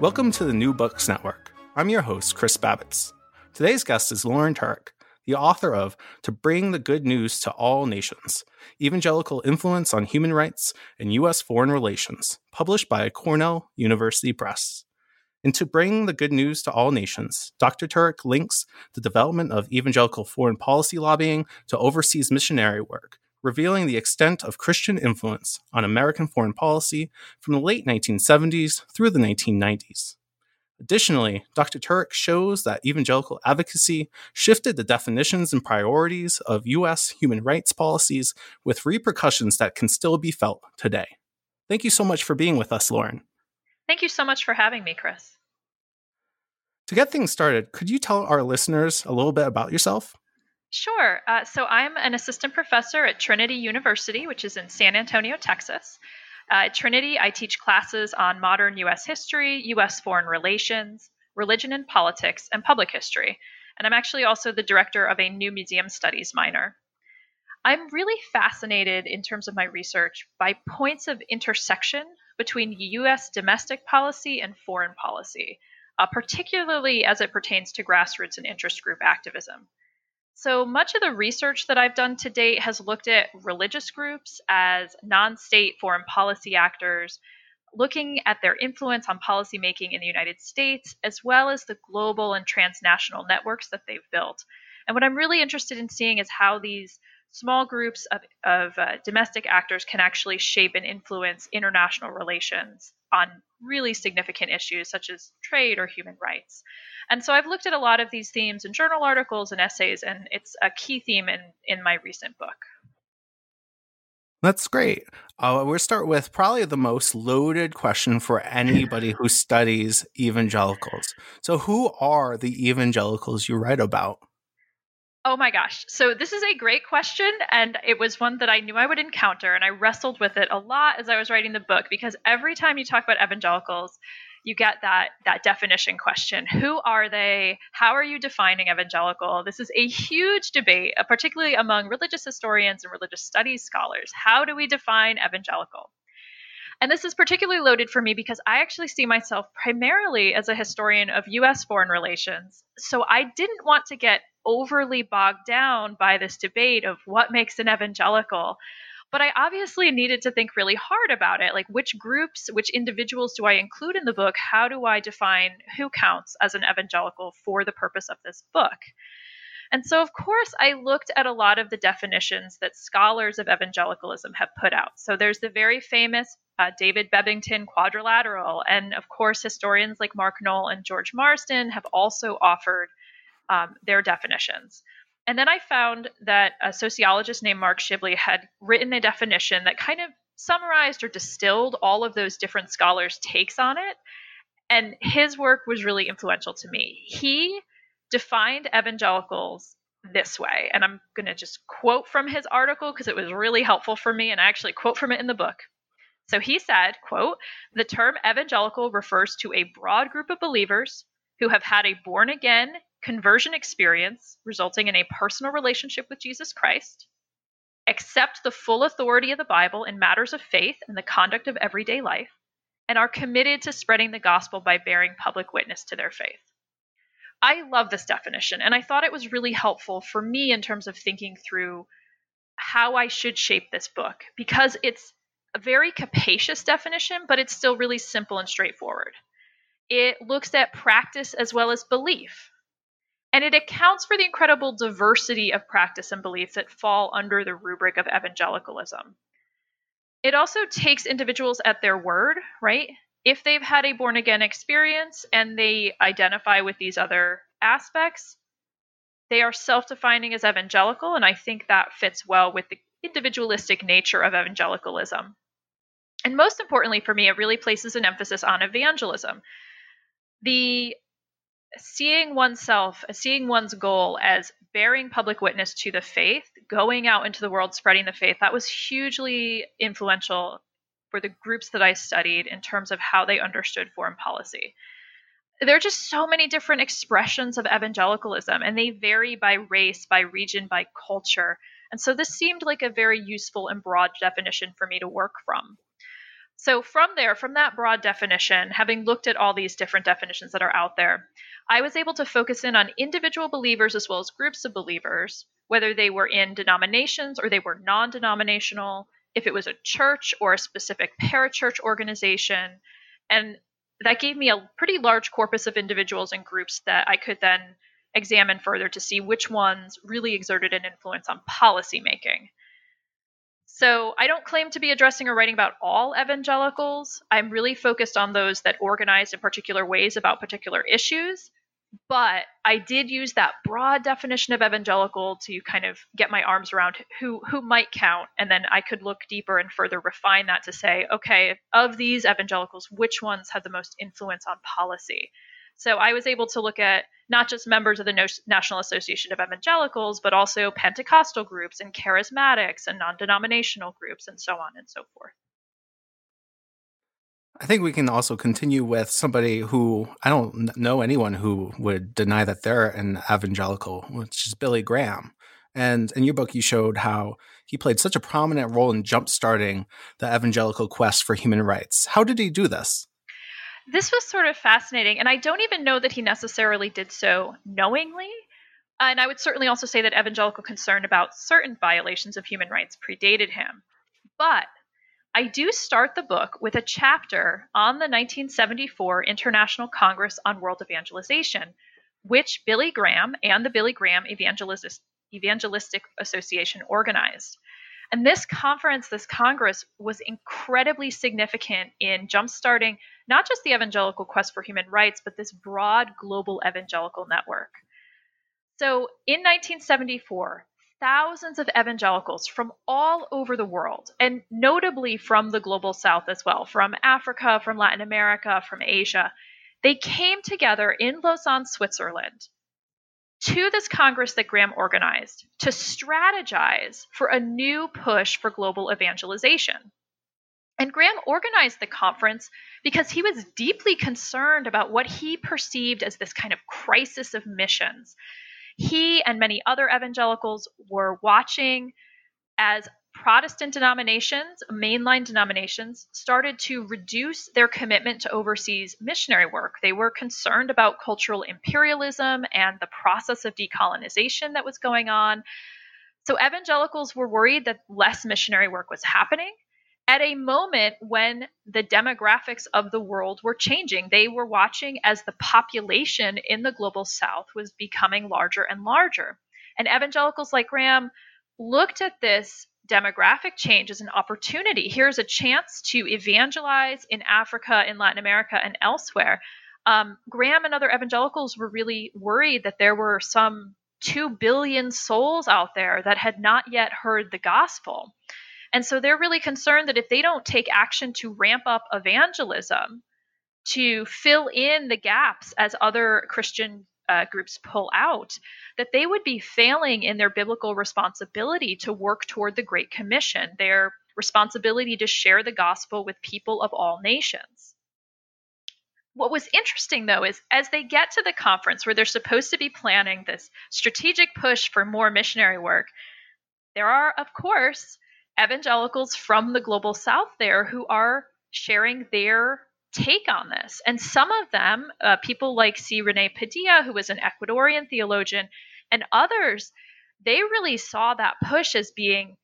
Welcome to the New Books Network. I'm your host, Chris Babits. Today's guest is Lauren Turek, the author of To Bring the Good News to All Nations Evangelical Influence on Human Rights and U.S. Foreign Relations, published by Cornell University Press. In To Bring the Good News to All Nations, Dr. Turek links the development of evangelical foreign policy lobbying to overseas missionary work revealing the extent of Christian influence on American foreign policy from the late 1970s through the 1990s. Additionally, Dr. Turek shows that evangelical advocacy shifted the definitions and priorities of U.S. human rights policies with repercussions that can still be felt today. Thank you so much for being with us, Lauren. Thank you so much for having me, Chris. To get things started, could you tell our listeners a little bit about yourself? Sure. Uh, so I'm an assistant professor at Trinity University, which is in San Antonio, Texas. Uh, at Trinity, I teach classes on modern U.S. history, U.S. foreign relations, religion and politics, and public history. And I'm actually also the director of a new museum studies minor. I'm really fascinated in terms of my research by points of intersection between U.S. domestic policy and foreign policy, uh, particularly as it pertains to grassroots and interest group activism. So much of the research that I've done to date has looked at religious groups as non state foreign policy actors, looking at their influence on policymaking in the United States, as well as the global and transnational networks that they've built. And what I'm really interested in seeing is how these small groups of, of uh, domestic actors can actually shape and influence international relations on really significant issues such as trade or human rights. And so I've looked at a lot of these themes in journal articles and essays, and it's a key theme in, in my recent book. That's great. Uh, we'll start with probably the most loaded question for anybody who studies evangelicals. So, who are the evangelicals you write about? Oh my gosh. So, this is a great question, and it was one that I knew I would encounter, and I wrestled with it a lot as I was writing the book because every time you talk about evangelicals, you get that that definition question. Who are they? How are you defining evangelical? This is a huge debate uh, particularly among religious historians and religious studies scholars. How do we define evangelical and this is particularly loaded for me because I actually see myself primarily as a historian of US foreign relations. So I didn't want to get overly bogged down by this debate of what makes an evangelical. But I obviously needed to think really hard about it. Like, which groups, which individuals do I include in the book? How do I define who counts as an evangelical for the purpose of this book? And so, of course, I looked at a lot of the definitions that scholars of evangelicalism have put out. So there's the very famous uh, David Bebbington quadrilateral. And of course, historians like Mark Noll and George Marsden have also offered um, their definitions. And then I found that a sociologist named Mark Shibley had written a definition that kind of summarized or distilled all of those different scholars' takes on it. And his work was really influential to me. He defined evangelicals this way. And I'm going to just quote from his article because it was really helpful for me. And I actually quote from it in the book. So he said, quote, the term evangelical refers to a broad group of believers who have had a born again conversion experience resulting in a personal relationship with Jesus Christ, accept the full authority of the Bible in matters of faith and the conduct of everyday life, and are committed to spreading the gospel by bearing public witness to their faith. I love this definition, and I thought it was really helpful for me in terms of thinking through how I should shape this book because it's a very capacious definition, but it's still really simple and straightforward. It looks at practice as well as belief. And it accounts for the incredible diversity of practice and beliefs that fall under the rubric of evangelicalism. It also takes individuals at their word, right? If they've had a born again experience and they identify with these other aspects, they are self defining as evangelical, and I think that fits well with the individualistic nature of evangelicalism. And most importantly for me, it really places an emphasis on evangelism. The seeing oneself, seeing one's goal as bearing public witness to the faith, going out into the world spreading the faith, that was hugely influential for the groups that I studied in terms of how they understood foreign policy. There are just so many different expressions of evangelicalism, and they vary by race, by region, by culture. And so this seemed like a very useful and broad definition for me to work from. So, from there, from that broad definition, having looked at all these different definitions that are out there, I was able to focus in on individual believers as well as groups of believers, whether they were in denominations or they were non denominational, if it was a church or a specific parachurch organization. And that gave me a pretty large corpus of individuals and groups that I could then examine further to see which ones really exerted an influence on policymaking. So I don't claim to be addressing or writing about all evangelicals. I'm really focused on those that organized in particular ways about particular issues but I did use that broad definition of evangelical to kind of get my arms around who who might count, and then I could look deeper and further refine that to say, okay, of these evangelicals, which ones had the most influence on policy? So I was able to look at not just members of the National Association of Evangelicals, but also Pentecostal groups and charismatics and non-denominational groups and so on and so forth. I think we can also continue with somebody who I don't know anyone who would deny that they're an evangelical, which is Billy Graham. And in your book, you showed how he played such a prominent role in jumpstarting the evangelical quest for human rights. How did he do this? This was sort of fascinating, and I don't even know that he necessarily did so knowingly. And I would certainly also say that evangelical concern about certain violations of human rights predated him. But I do start the book with a chapter on the 1974 International Congress on World Evangelization, which Billy Graham and the Billy Graham Evangelistic Association organized. And this conference, this Congress, was incredibly significant in jumpstarting not just the evangelical quest for human rights, but this broad global evangelical network. So in 1974, thousands of evangelicals from all over the world, and notably from the global south as well, from Africa, from Latin America, from Asia. They came together in Lausanne, Switzerland, to this Congress that Graham organized to strategize for a new push for global evangelization. And Graham organized the conference because he was deeply concerned about what he perceived as this kind of crisis of missions he and many other evangelicals were watching as Protestant denominations, mainline denominations, started to reduce their commitment to overseas missionary work. They were concerned about cultural imperialism and the process of decolonization that was going on. So evangelicals were worried that less missionary work was happening at a moment when the demographics of the world were changing. They were watching as the population in the global south was becoming larger and larger. And evangelicals like Graham looked at this demographic change as an opportunity. Here's a chance to evangelize in Africa, in Latin America, and elsewhere. Um, Graham and other evangelicals were really worried that there were some 2 billion souls out there that had not yet heard the gospel. And so they're really concerned that if they don't take action to ramp up evangelism, to fill in the gaps as other Christian uh, groups pull out, that they would be failing in their biblical responsibility to work toward the Great Commission, their responsibility to share the gospel with people of all nations. What was interesting, though, is as they get to the conference where they're supposed to be planning this strategic push for more missionary work, there are, of course, evangelicals from the global south there who are sharing their take on this. And some of them, uh, people like C. Rene Padilla, who was an Ecuadorian theologian, and others, they really saw that push as being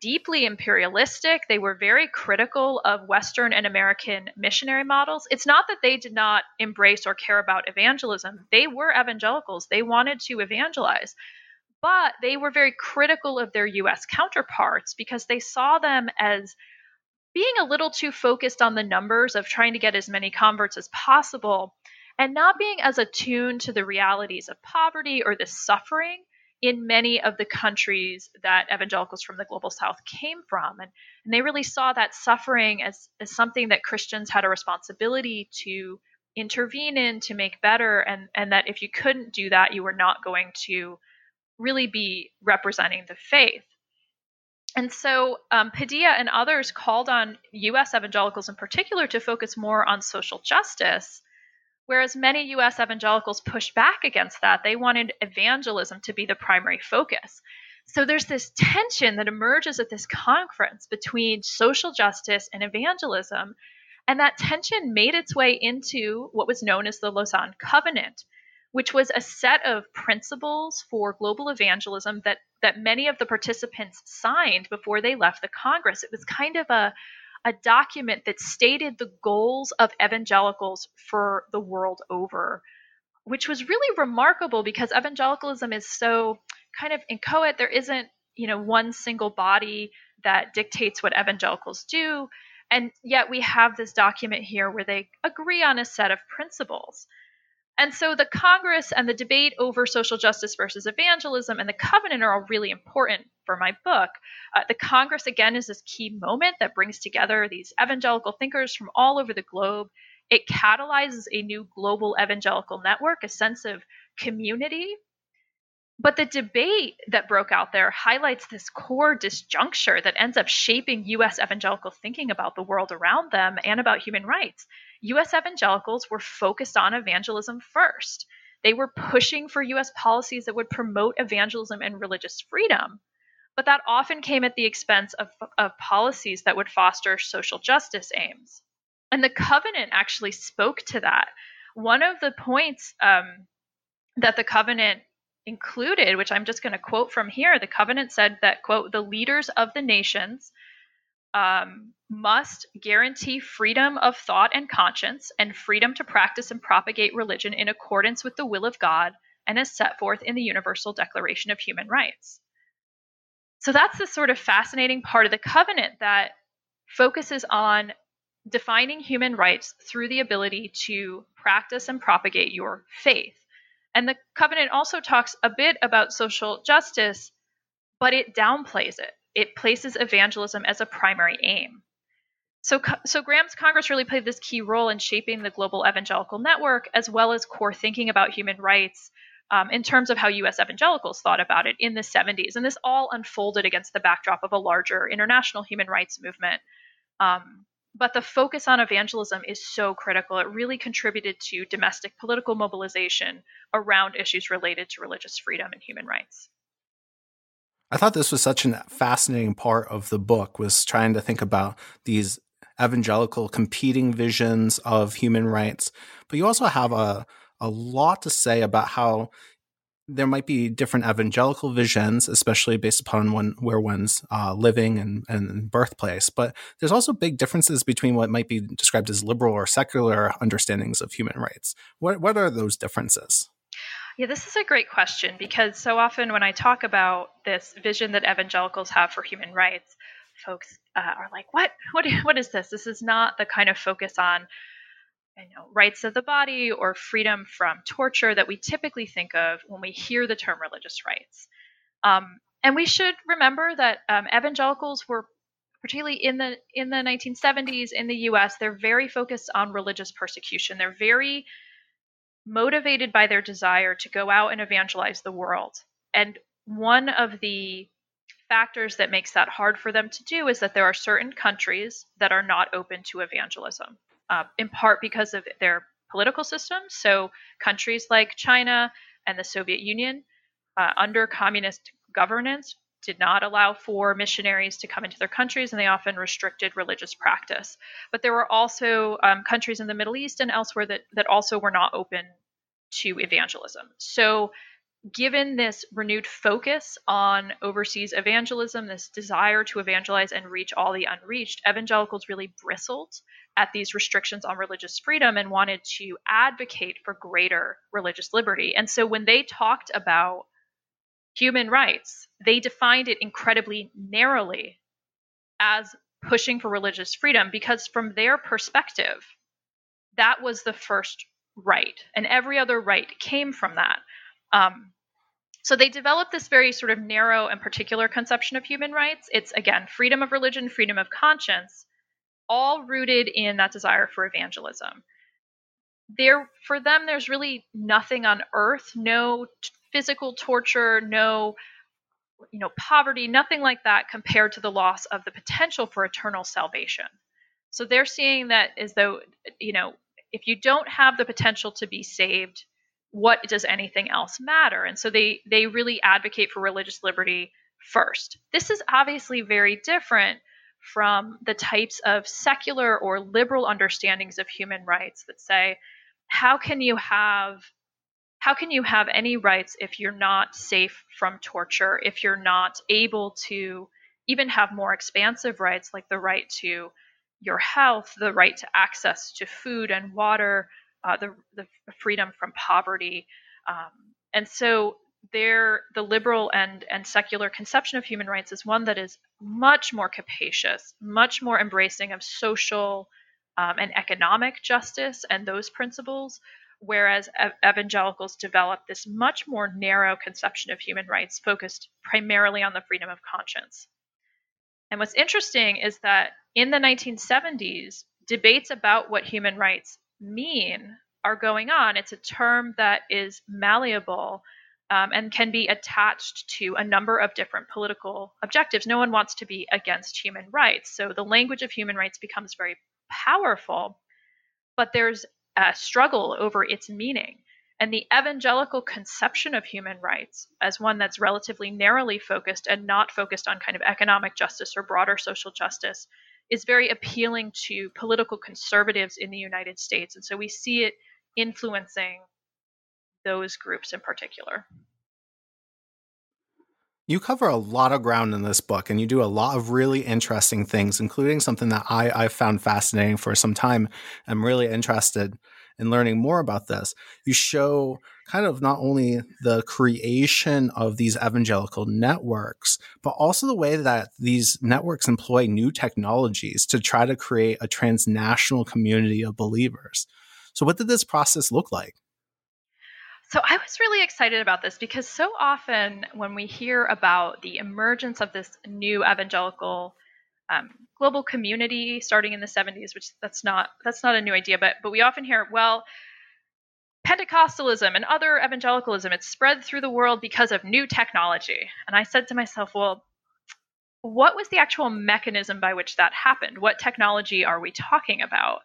deeply imperialistic. They were very critical of Western and American missionary models. It's not that they did not embrace or care about evangelism, they were evangelicals, they wanted to evangelize but they were very critical of their US counterparts because they saw them as being a little too focused on the numbers of trying to get as many converts as possible and not being as attuned to the realities of poverty or the suffering in many of the countries that evangelicals from the global south came from. And, and they really saw that suffering as, as something that Christians had a responsibility to intervene in to make better, and, and that if you couldn't do that, you were not going to really be representing the faith. And so um, Padilla and others called on U.S. evangelicals in particular to focus more on social justice Whereas many US evangelicals pushed back against that, they wanted evangelism to be the primary focus. So there's this tension that emerges at this conference between social justice and evangelism. And that tension made its way into what was known as the Lausanne Covenant, which was a set of principles for global evangelism that, that many of the participants signed before they left the Congress. It was kind of a, a document that stated the goals of evangelicals for the world over, which was really remarkable because evangelicalism is so kind of inchoate. There isn't, you know, one single body that dictates what evangelicals do. And yet we have this document here where they agree on a set of principles. And so the Congress and the debate over social justice versus evangelism and the covenant are all really important for my book. Uh, the Congress, again, is this key moment that brings together these evangelical thinkers from all over the globe. It catalyzes a new global evangelical network, a sense of community. But the debate that broke out there highlights this core disjuncture that ends up shaping U.S. evangelical thinking about the world around them and about human rights. U.S. evangelicals were focused on evangelism first. They were pushing for U.S. policies that would promote evangelism and religious freedom but that often came at the expense of, of policies that would foster social justice aims. And the covenant actually spoke to that. One of the points um, that the covenant included, which I'm just going to quote from here, the covenant said that, quote, the leaders of the nations um, must guarantee freedom of thought and conscience and freedom to practice and propagate religion in accordance with the will of God and as set forth in the Universal Declaration of Human Rights. So that's the sort of fascinating part of the covenant that focuses on defining human rights through the ability to practice and propagate your faith. And the covenant also talks a bit about social justice, but it downplays it. It places evangelism as a primary aim. So, so Graham's Congress really played this key role in shaping the global evangelical network, as well as core thinking about human rights um, in terms of how U.S. evangelicals thought about it in the 70s. And this all unfolded against the backdrop of a larger international human rights movement. Um, but the focus on evangelism is so critical. It really contributed to domestic political mobilization around issues related to religious freedom and human rights. I thought this was such a fascinating part of the book was trying to think about these evangelical competing visions of human rights. But you also have a a lot to say about how there might be different evangelical visions, especially based upon one, where one's uh, living and, and birthplace. But there's also big differences between what might be described as liberal or secular understandings of human rights. What, what are those differences? Yeah, this is a great question because so often when I talk about this vision that evangelicals have for human rights, folks uh, are like, "What? What? What is this? This is not the kind of focus on you know, rights of the body or freedom from torture that we typically think of when we hear the term religious rights. Um, and we should remember that um, evangelicals were particularly in the in the 1970s in the US they're very focused on religious persecution they're very motivated by their desire to go out and evangelize the world and one of the factors that makes that hard for them to do is that there are certain countries that are not open to evangelism uh, in part because of their political systems. So, countries like China and the Soviet Union, uh, under communist governance, did not allow for missionaries to come into their countries, and they often restricted religious practice. But there were also um, countries in the Middle East and elsewhere that, that also were not open to evangelism. So, given this renewed focus on overseas evangelism, this desire to evangelize and reach all the unreached, evangelicals really bristled at these restrictions on religious freedom and wanted to advocate for greater religious liberty. And so when they talked about human rights, they defined it incredibly narrowly as pushing for religious freedom because, from their perspective, that was the first right, and every other right came from that. Um, So they developed this very sort of narrow and particular conception of human rights. It's, again, freedom of religion, freedom of conscience, all rooted in that desire for evangelism. There, for them, there's really nothing on earth, no physical torture, no you know poverty nothing like that compared to the loss of the potential for eternal salvation. So they're seeing that as though you know if you don't have the potential to be saved what does anything else matter? And so they they really advocate for religious liberty first. This is obviously very different from the types of secular or liberal understandings of human rights that say how can you have how can you have any rights if you're not safe from torture if you're not able to even have more expansive rights like the right to your health the right to access to food and water uh, the, the freedom from poverty. Um, and so there, the liberal and, and secular conception of human rights is one that is much more capacious, much more embracing of social um, and economic justice and those principles, whereas evangelicals develop this much more narrow conception of human rights focused primarily on the freedom of conscience. And what's interesting is that in the 1970s, debates about what human rights mean are going on. It's a term that is malleable um, and can be attached to a number of different political objectives. No one wants to be against human rights. So the language of human rights becomes very powerful, but there's a struggle over its meaning. And the evangelical conception of human rights as one that's relatively narrowly focused and not focused on kind of economic justice or broader social justice is very appealing to political conservatives in the United States. And so we see it influencing those groups in particular. You cover a lot of ground in this book, and you do a lot of really interesting things, including something that I, I've found fascinating for some time. I'm really interested in learning more about this. You show kind of not only the creation of these evangelical networks, but also the way that these networks employ new technologies to try to create a transnational community of believers. So, what did this process look like? So, I was really excited about this because so often when we hear about the emergence of this new evangelical um, global community starting in the 70s, which that's not that's not a new idea, but but we often hear, well, Pentecostalism and other evangelicalism, it's spread through the world because of new technology. And I said to myself, well, what was the actual mechanism by which that happened? What technology are we talking about?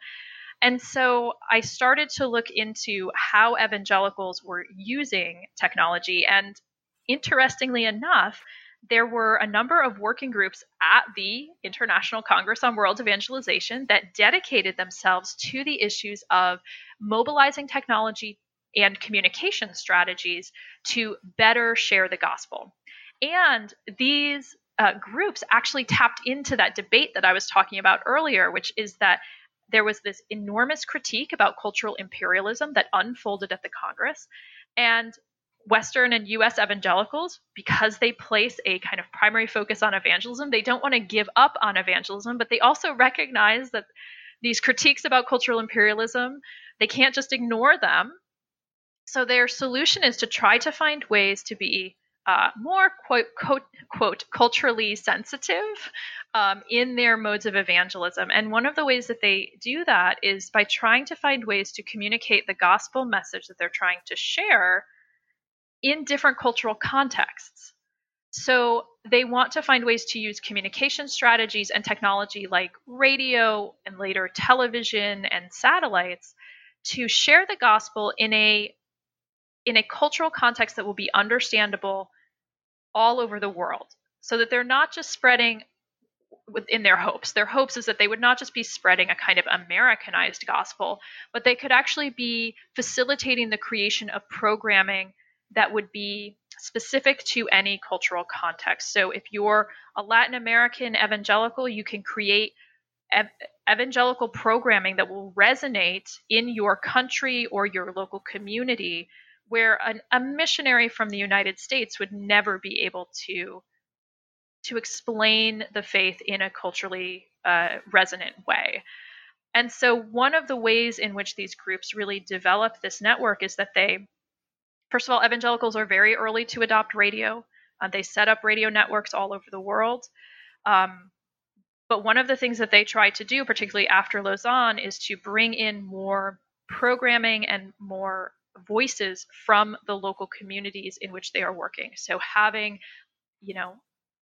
And so I started to look into how evangelicals were using technology. And interestingly enough, there were a number of working groups at the International Congress on World Evangelization that dedicated themselves to the issues of mobilizing technology and communication strategies to better share the gospel. And these uh, groups actually tapped into that debate that I was talking about earlier, which is that there was this enormous critique about cultural imperialism that unfolded at the Congress. And Western and US evangelicals, because they place a kind of primary focus on evangelism, they don't want to give up on evangelism, but they also recognize that these critiques about cultural imperialism, they can't just ignore them. So their solution is to try to find ways to be uh, more quote, quote, quote culturally sensitive um, in their modes of evangelism. And one of the ways that they do that is by trying to find ways to communicate the gospel message that they're trying to share in different cultural contexts. So they want to find ways to use communication strategies and technology like radio and later television and satellites to share the gospel in a in a cultural context that will be understandable all over the world so that they're not just spreading within their hopes. Their hopes is that they would not just be spreading a kind of Americanized gospel, but they could actually be facilitating the creation of programming that would be specific to any cultural context. So if you're a Latin American evangelical, you can create ev- evangelical programming that will resonate in your country or your local community where an, a missionary from the United States would never be able to to explain the faith in a culturally uh, resonant way. And so, one of the ways in which these groups really develop this network is that they First of all, evangelicals are very early to adopt radio. Uh, they set up radio networks all over the world. Um, but one of the things that they try to do, particularly after Lausanne, is to bring in more programming and more voices from the local communities in which they are working. So having, you know,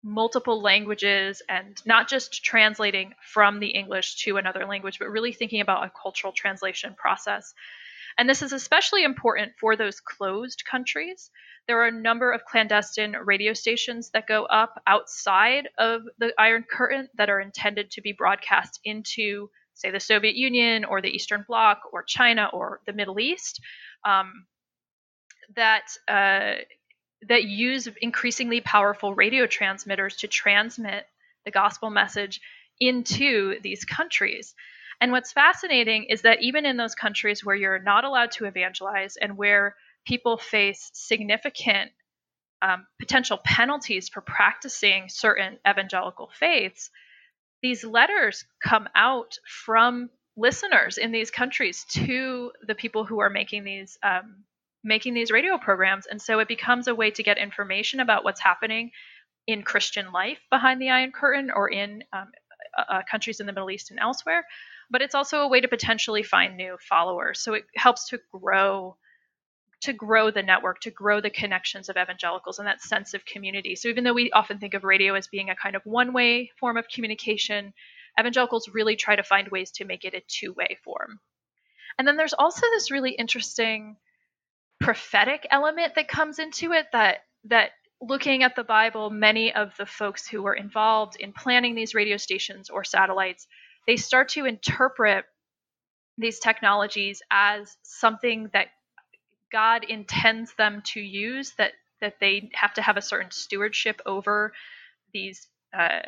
multiple languages and not just translating from the English to another language, but really thinking about a cultural translation process. And this is especially important for those closed countries. There are a number of clandestine radio stations that go up outside of the Iron Curtain that are intended to be broadcast into, say, the Soviet Union or the Eastern Bloc or China or the Middle East. Um, that uh, that use increasingly powerful radio transmitters to transmit the gospel message into these countries. And what's fascinating is that even in those countries where you're not allowed to evangelize and where people face significant um, potential penalties for practicing certain evangelical faiths, these letters come out from listeners in these countries to the people who are making these um, making these radio programs. And so it becomes a way to get information about what's happening in Christian life behind the Iron Curtain or in um, uh, countries in the Middle East and elsewhere. But it's also a way to potentially find new followers. So it helps to grow to grow the network, to grow the connections of evangelicals and that sense of community. So even though we often think of radio as being a kind of one-way form of communication, evangelicals really try to find ways to make it a two-way form. And then there's also this really interesting prophetic element that comes into it that that looking at the Bible, many of the folks who were involved in planning these radio stations or satellites, they start to interpret these technologies as something that God intends them to use, that that they have to have a certain stewardship over these uh,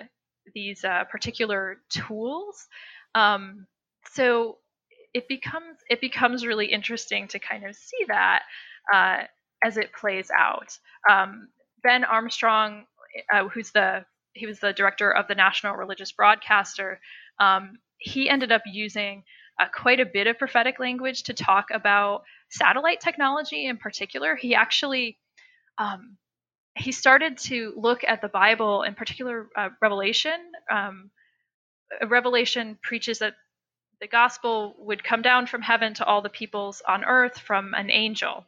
these uh, particular tools. Um, so it becomes it becomes really interesting to kind of see that uh, as it plays out. Um, ben Armstrong, uh, who's the he was the director of the National Religious Broadcaster. Um, he ended up using uh, quite a bit of prophetic language to talk about satellite technology in particular. He actually um, he started to look at the Bible, in particular uh, Revelation. Um, Revelation preaches that the gospel would come down from heaven to all the peoples on earth from an angel.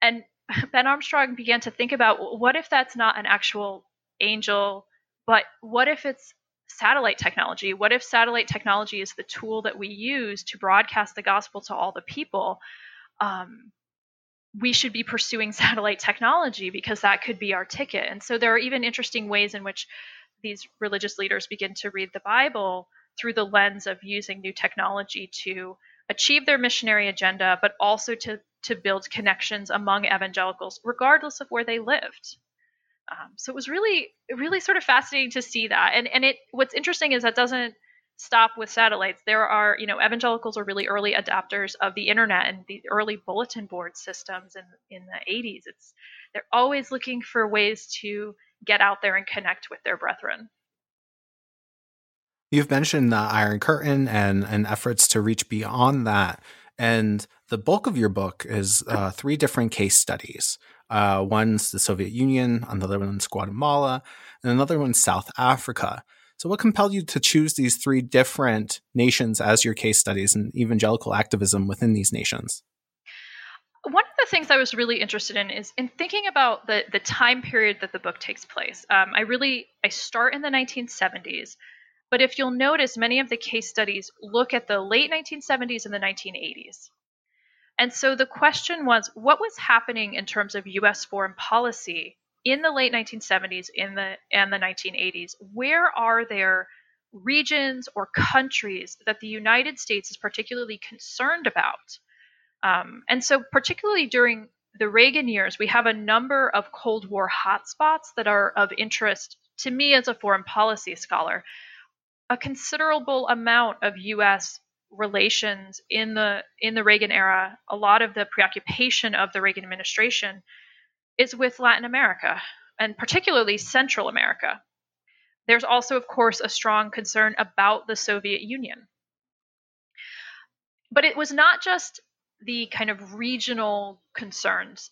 And Ben Armstrong began to think about what if that's not an actual angel, but what if it's satellite technology? What if satellite technology is the tool that we use to broadcast the gospel to all the people? Um, we should be pursuing satellite technology because that could be our ticket. And so there are even interesting ways in which these religious leaders begin to read the Bible through the lens of using new technology to achieve their missionary agenda, but also to, to build connections among evangelicals, regardless of where they lived. Um, so it was really, really sort of fascinating to see that. And and it what's interesting is that doesn't stop with satellites. There are, you know, evangelicals are really early adopters of the internet and the early bulletin board systems in in the 80s. It's they're always looking for ways to get out there and connect with their brethren. You've mentioned the Iron Curtain and, and efforts to reach beyond that. And the bulk of your book is uh, three different case studies. Uh, one's the Soviet Union, another one's Guatemala, and another one's South Africa. So, what compelled you to choose these three different nations as your case studies and evangelical activism within these nations? One of the things I was really interested in is in thinking about the the time period that the book takes place. Um, I really I start in the 1970s but if you'll notice, many of the case studies look at the late 1970s and the 1980s. And so the question was what was happening in terms of US foreign policy in the late 1970s in the and the 1980s? Where are there regions or countries that the United States is particularly concerned about? Um, and so, particularly during the Reagan years, we have a number of Cold War hotspots that are of interest to me as a foreign policy scholar a considerable amount of U.S. relations in the in the Reagan era, a lot of the preoccupation of the Reagan administration is with Latin America and particularly Central America. There's also, of course, a strong concern about the Soviet Union. But it was not just the kind of regional concerns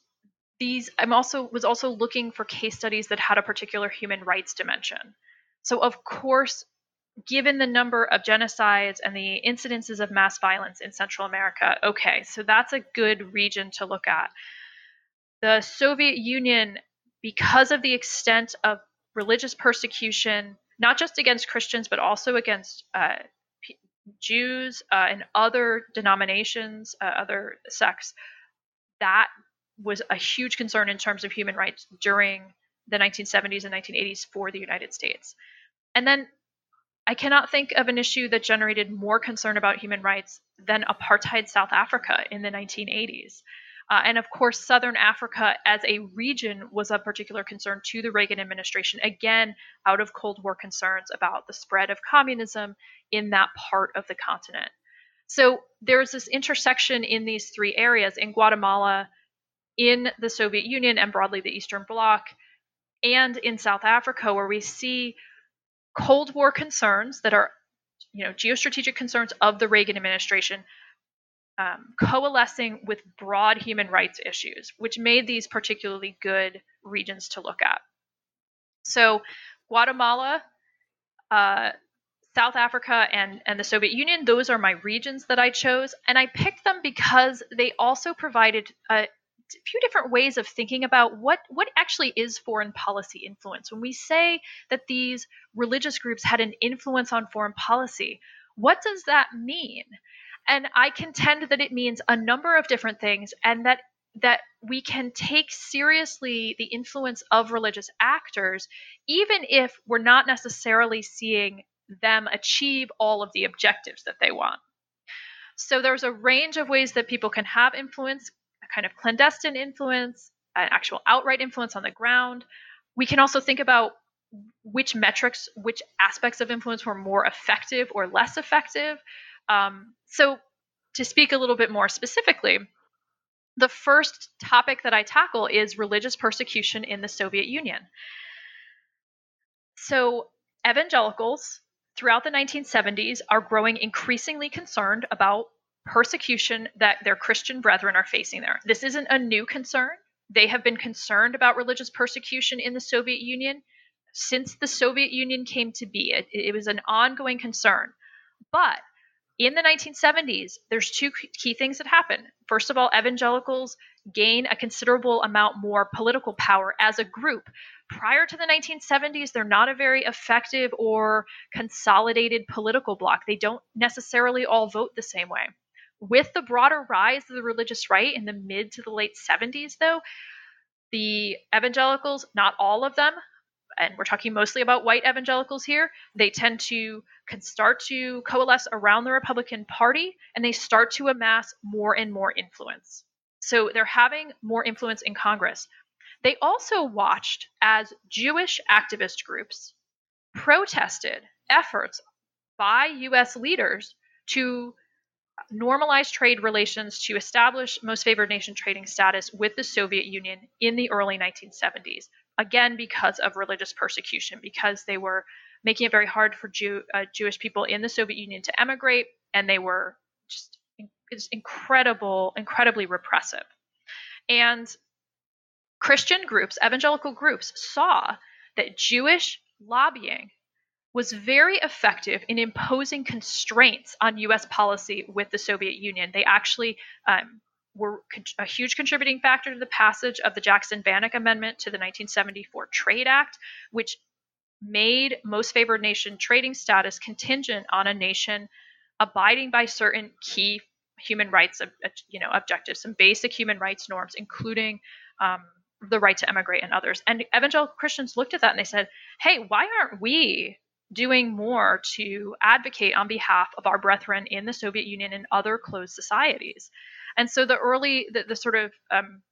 these I'm also was also looking for case studies that had a particular human rights dimension. So of course, given the number of genocides and the incidences of mass violence in Central America, okay, so that's a good region to look at. The Soviet Union, because of the extent of religious persecution, not just against Christians, but also against uh, P- Jews uh, and other denominations, uh, other sects, that was a huge concern in terms of human rights during the 1970s and 1980s for the United States. And then I cannot think of an issue that generated more concern about human rights than apartheid South Africa in the 1980s. Uh, and of course, Southern Africa as a region was of particular concern to the Reagan administration, again, out of Cold War concerns about the spread of communism in that part of the continent. So there's this intersection in these three areas in Guatemala, in the Soviet Union, and broadly the Eastern Bloc, and in South Africa, where we see Cold War concerns that are, you know, geostrategic concerns of the Reagan administration um, coalescing with broad human rights issues, which made these particularly good regions to look at. So, Guatemala, uh, South Africa, and, and the Soviet Union, those are my regions that I chose. And I picked them because they also provided a few different ways of thinking about what, what actually is foreign policy influence. When we say that these religious groups had an influence on foreign policy, what does that mean? And I contend that it means a number of different things and that that we can take seriously the influence of religious actors even if we're not necessarily seeing them achieve all of the objectives that they want. So there's a range of ways that people can have influence, a kind of clandestine influence, an actual outright influence on the ground. We can also think about which metrics, which aspects of influence were more effective or less effective. Um, so, to speak a little bit more specifically, the first topic that I tackle is religious persecution in the Soviet Union. So, evangelicals throughout the 1970s are growing increasingly concerned about persecution that their Christian brethren are facing there. This isn't a new concern. They have been concerned about religious persecution in the Soviet Union since the Soviet Union came to be. It, it was an ongoing concern. But in the 1970s, there's two key things that happen. First of all, evangelicals gain a considerable amount more political power as a group. Prior to the 1970s, they're not a very effective or consolidated political bloc. They don't necessarily all vote the same way. With the broader rise of the religious right in the mid to the late 70s, though, the evangelicals, not all of them, and we're talking mostly about white evangelicals here, they tend to can start to coalesce around the Republican Party and they start to amass more and more influence. So they're having more influence in Congress. They also watched as Jewish activist groups protested efforts by US leaders to normalize trade relations to establish most favored nation trading status with the Soviet Union in the early 1970s again because of religious persecution, because they were making it very hard for Jew, uh, Jewish people in the Soviet Union to emigrate, and they were just incredible, incredibly repressive. And Christian groups, evangelical groups, saw that Jewish lobbying was very effective in imposing constraints on U.S. policy with the Soviet Union. They actually um, were a huge contributing factor to the passage of the Jackson Vanik Amendment to the 1974 Trade Act, which made most favored nation trading status contingent on a nation abiding by certain key human rights you know objectives some basic human rights norms including um, the right to emigrate and others and evangelical christians looked at that and they said hey why aren't we doing more to advocate on behalf of our brethren in the soviet union and other closed societies and so the early, the, the sort of um,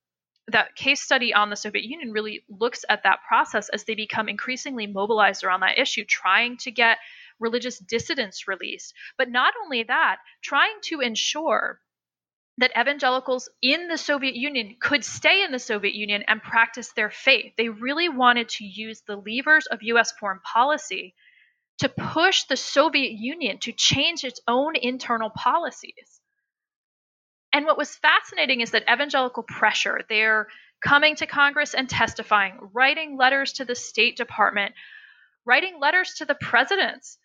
that case study on the Soviet Union really looks at that process as they become increasingly mobilized around that issue, trying to get religious dissidents released. But not only that, trying to ensure that evangelicals in the Soviet Union could stay in the Soviet Union and practice their faith. They really wanted to use the levers of US foreign policy to push the Soviet Union to change its own internal policies. And what was fascinating is that evangelical pressure, their coming to Congress and testifying, writing letters to the State Department, writing letters to the presidents,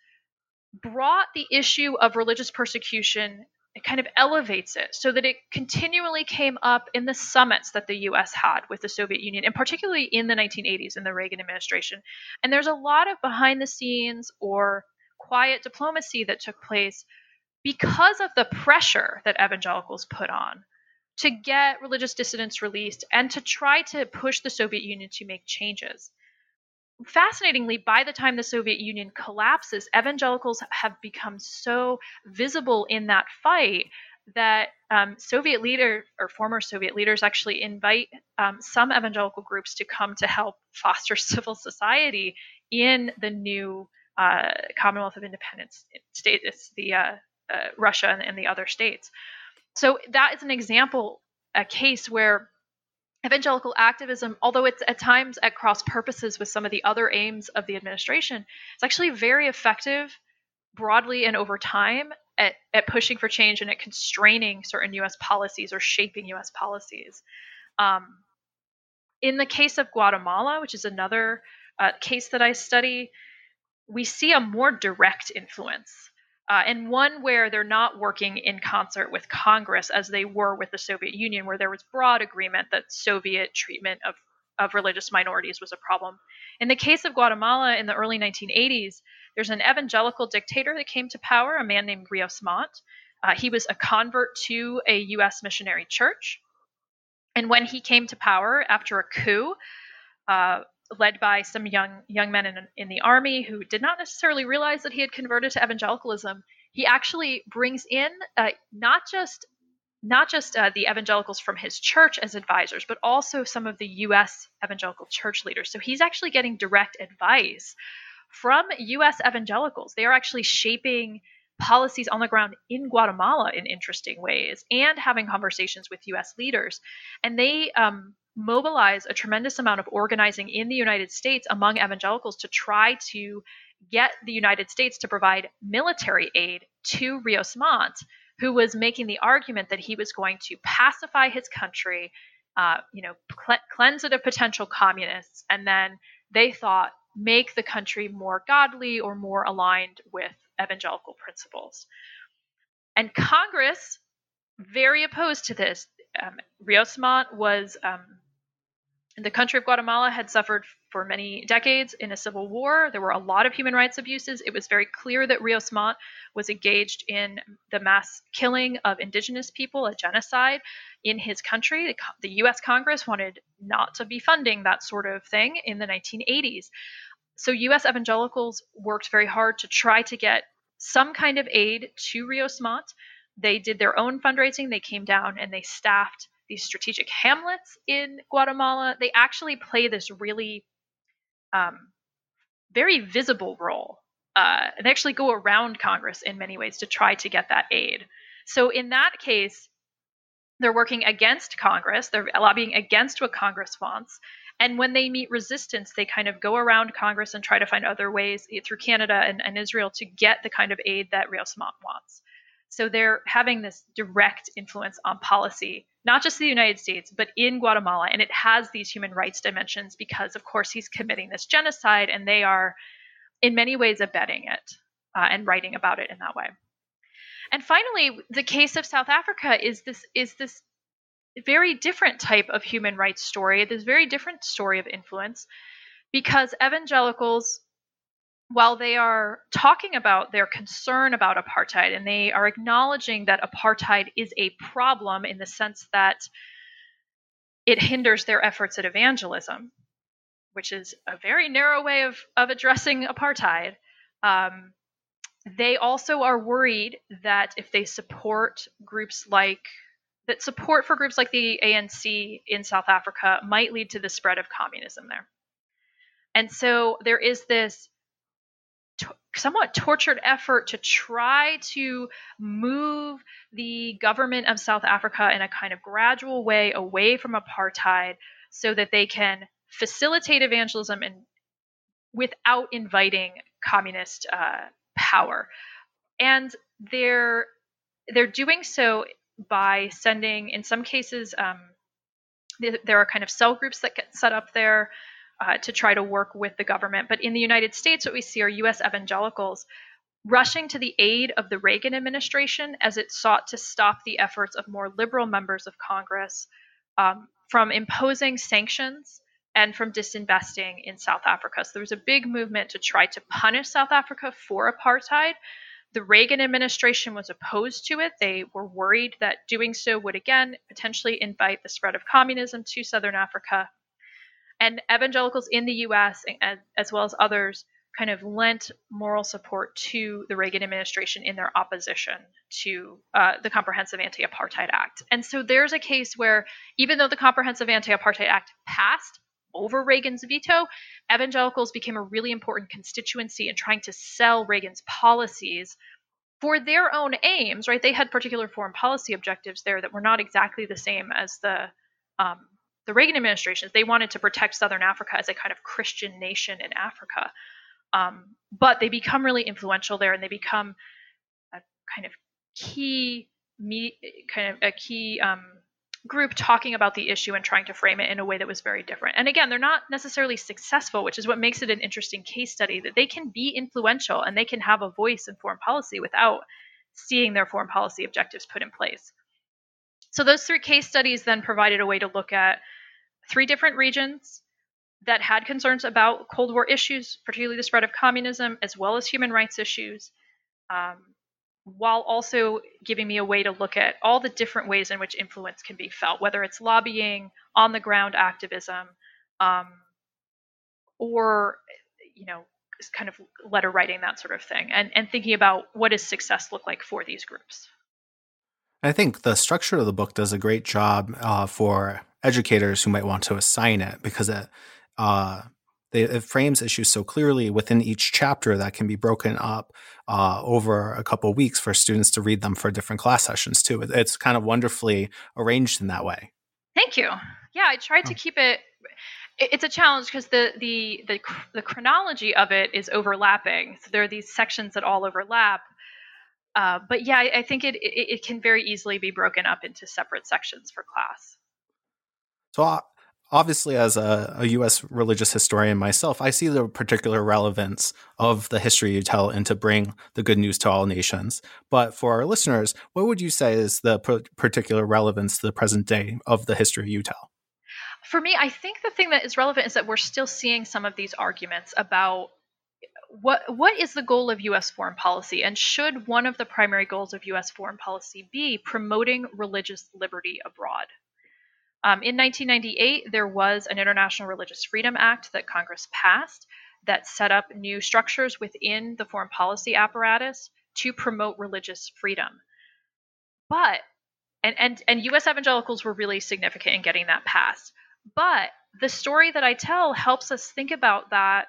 brought the issue of religious persecution it kind of elevates it so that it continually came up in the summits that the US had with the Soviet Union, and particularly in the 1980s in the Reagan administration. And there's a lot of behind the scenes or quiet diplomacy that took place because of the pressure that evangelicals put on to get religious dissidents released and to try to push the Soviet Union to make changes fascinatingly, by the time the Soviet Union collapses, evangelicals have become so visible in that fight that um, Soviet leader or former Soviet leaders actually invite um, some evangelical groups to come to help foster civil society in the new uh, Commonwealth of Independent States, the uh, uh, Russia and, and the other states. So that is an example, a case where evangelical activism, although it's at times at cross purposes with some of the other aims of the administration, it's actually very effective broadly and over time at, at pushing for change and at constraining certain US policies or shaping US policies. Um, in the case of Guatemala, which is another uh, case that I study, we see a more direct influence uh, and one where they're not working in concert with Congress as they were with the Soviet Union, where there was broad agreement that Soviet treatment of, of religious minorities was a problem. In the case of Guatemala in the early 1980s, there's an evangelical dictator that came to power, a man named Rios Montt. Uh, he was a convert to a U.S. missionary church. And when he came to power after a coup, uh, led by some young young men in, in the army who did not necessarily realize that he had converted to evangelicalism. He actually brings in uh, not just not just uh, the evangelicals from his church as advisors, but also some of the U.S. evangelical church leaders. So he's actually getting direct advice from U.S. evangelicals. They are actually shaping policies on the ground in Guatemala in interesting ways and having conversations with U.S. leaders. And they um, mobilize a tremendous amount of organizing in the United States among evangelicals to try to get the United States to provide military aid to Rios Montt, who was making the argument that he was going to pacify his country, uh, you know, cl- cleanse it of potential communists, and then they thought make the country more godly or more aligned with evangelical principles. And Congress, very opposed to this. Um, Rios Montt was um, the country of Guatemala had suffered for many decades in a civil war. There were a lot of human rights abuses. It was very clear that Rios Montt was engaged in the mass killing of indigenous people, a genocide in his country. The US Congress wanted not to be funding that sort of thing in the 1980s. So US evangelicals worked very hard to try to get some kind of aid to Rios Montt. They did their own fundraising. They came down and they staffed these strategic hamlets in Guatemala, they actually play this really um, very visible role. Uh, they actually go around Congress in many ways to try to get that aid. So in that case, they're working against Congress. They're lobbying against what Congress wants. And when they meet resistance, they kind of go around Congress and try to find other ways through Canada and, and Israel to get the kind of aid that Rios Montt wants. So they're having this direct influence on policy, not just the United States, but in Guatemala. And it has these human rights dimensions because, of course, he's committing this genocide and they are, in many ways, abetting it uh, and writing about it in that way. And finally, the case of South Africa is this is this very different type of human rights story, this very different story of influence, because evangelicals while they are talking about their concern about apartheid and they are acknowledging that apartheid is a problem in the sense that it hinders their efforts at evangelism, which is a very narrow way of, of addressing apartheid, um, they also are worried that if they support groups like that support for groups like the ANC in South Africa might lead to the spread of communism there. And so there is this somewhat tortured effort to try to move the government of South Africa in a kind of gradual way away from apartheid so that they can facilitate evangelism and without inviting communist uh, power. And they're they're doing so by sending, in some cases, um, there are kind of cell groups that get set up there uh, to try to work with the government. But in the United States, what we see are U.S. evangelicals rushing to the aid of the Reagan administration as it sought to stop the efforts of more liberal members of Congress um, from imposing sanctions and from disinvesting in South Africa. So there was a big movement to try to punish South Africa for apartheid. The Reagan administration was opposed to it. They were worried that doing so would again potentially invite the spread of communism to Southern Africa. And evangelicals in the US, as well as others, kind of lent moral support to the Reagan administration in their opposition to uh, the Comprehensive Anti Apartheid Act. And so there's a case where, even though the Comprehensive Anti Apartheid Act passed over Reagan's veto, evangelicals became a really important constituency in trying to sell Reagan's policies for their own aims, right? They had particular foreign policy objectives there that were not exactly the same as the um, the Reagan administration. They wanted to protect Southern Africa as a kind of Christian nation in Africa. Um, but they become really influential there, and they become a kind of key, me, kind of a key um, group talking about the issue and trying to frame it in a way that was very different. And again, they're not necessarily successful, which is what makes it an interesting case study. That they can be influential and they can have a voice in foreign policy without seeing their foreign policy objectives put in place. So those three case studies then provided a way to look at three different regions that had concerns about Cold War issues, particularly the spread of communism, as well as human rights issues, um, while also giving me a way to look at all the different ways in which influence can be felt, whether it's lobbying, on the ground activism, um, or you know, kind of letter writing, that sort of thing, and and thinking about what does success look like for these groups. I think the structure of the book does a great job uh, for educators who might want to assign it because it uh, they, it frames issues so clearly within each chapter that can be broken up uh, over a couple weeks for students to read them for different class sessions too. It's kind of wonderfully arranged in that way. Thank you. Yeah, I tried to oh. keep it. It's a challenge because the, the the the chronology of it is overlapping. So there are these sections that all overlap. Uh, but yeah, I, I think it, it, it can very easily be broken up into separate sections for class. So obviously as a, a, U.S. religious historian myself, I see the particular relevance of the history you tell and to bring the good news to all nations. But for our listeners, what would you say is the particular relevance to the present day of the history you tell? For me, I think the thing that is relevant is that we're still seeing some of these arguments about what what is the goal of U.S. foreign policy, and should one of the primary goals of U.S. foreign policy be promoting religious liberty abroad? Um, in 1998, there was an International Religious Freedom Act that Congress passed that set up new structures within the foreign policy apparatus to promote religious freedom. But and, and and US evangelicals were really significant in getting that passed. But the story that I tell helps us think about that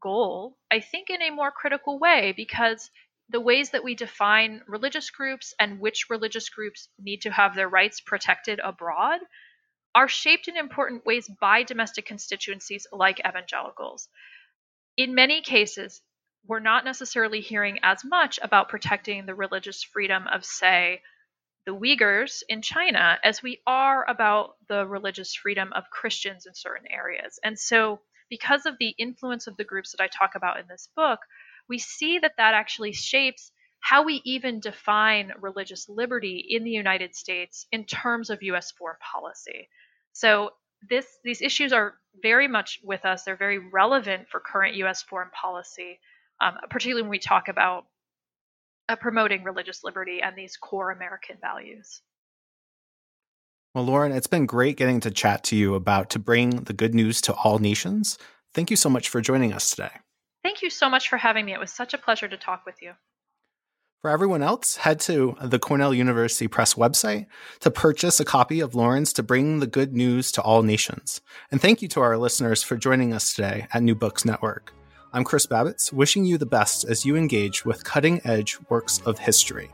goal, I think, in a more critical way because the ways that we define religious groups and which religious groups need to have their rights protected abroad are shaped in important ways by domestic constituencies like evangelicals. In many cases, we're not necessarily hearing as much about protecting the religious freedom of, say, the Uyghurs in China as we are about the religious freedom of Christians in certain areas. And so, because of the influence of the groups that I talk about in this book, we see that that actually shapes how we even define religious liberty in the United States in terms of US foreign policy. So this these issues are very much with us. They're very relevant for current US foreign policy, um, particularly when we talk about uh, promoting religious liberty and these core American values. Well, Lauren, it's been great getting to chat to you about to bring the good news to all nations. Thank you so much for joining us today. Thank you so much for having me. It was such a pleasure to talk with you. For everyone else, head to the Cornell University Press website to purchase a copy of Lauren's To Bring the Good News to All Nations. And thank you to our listeners for joining us today at New Books Network. I'm Chris Babits, wishing you the best as you engage with cutting edge works of history.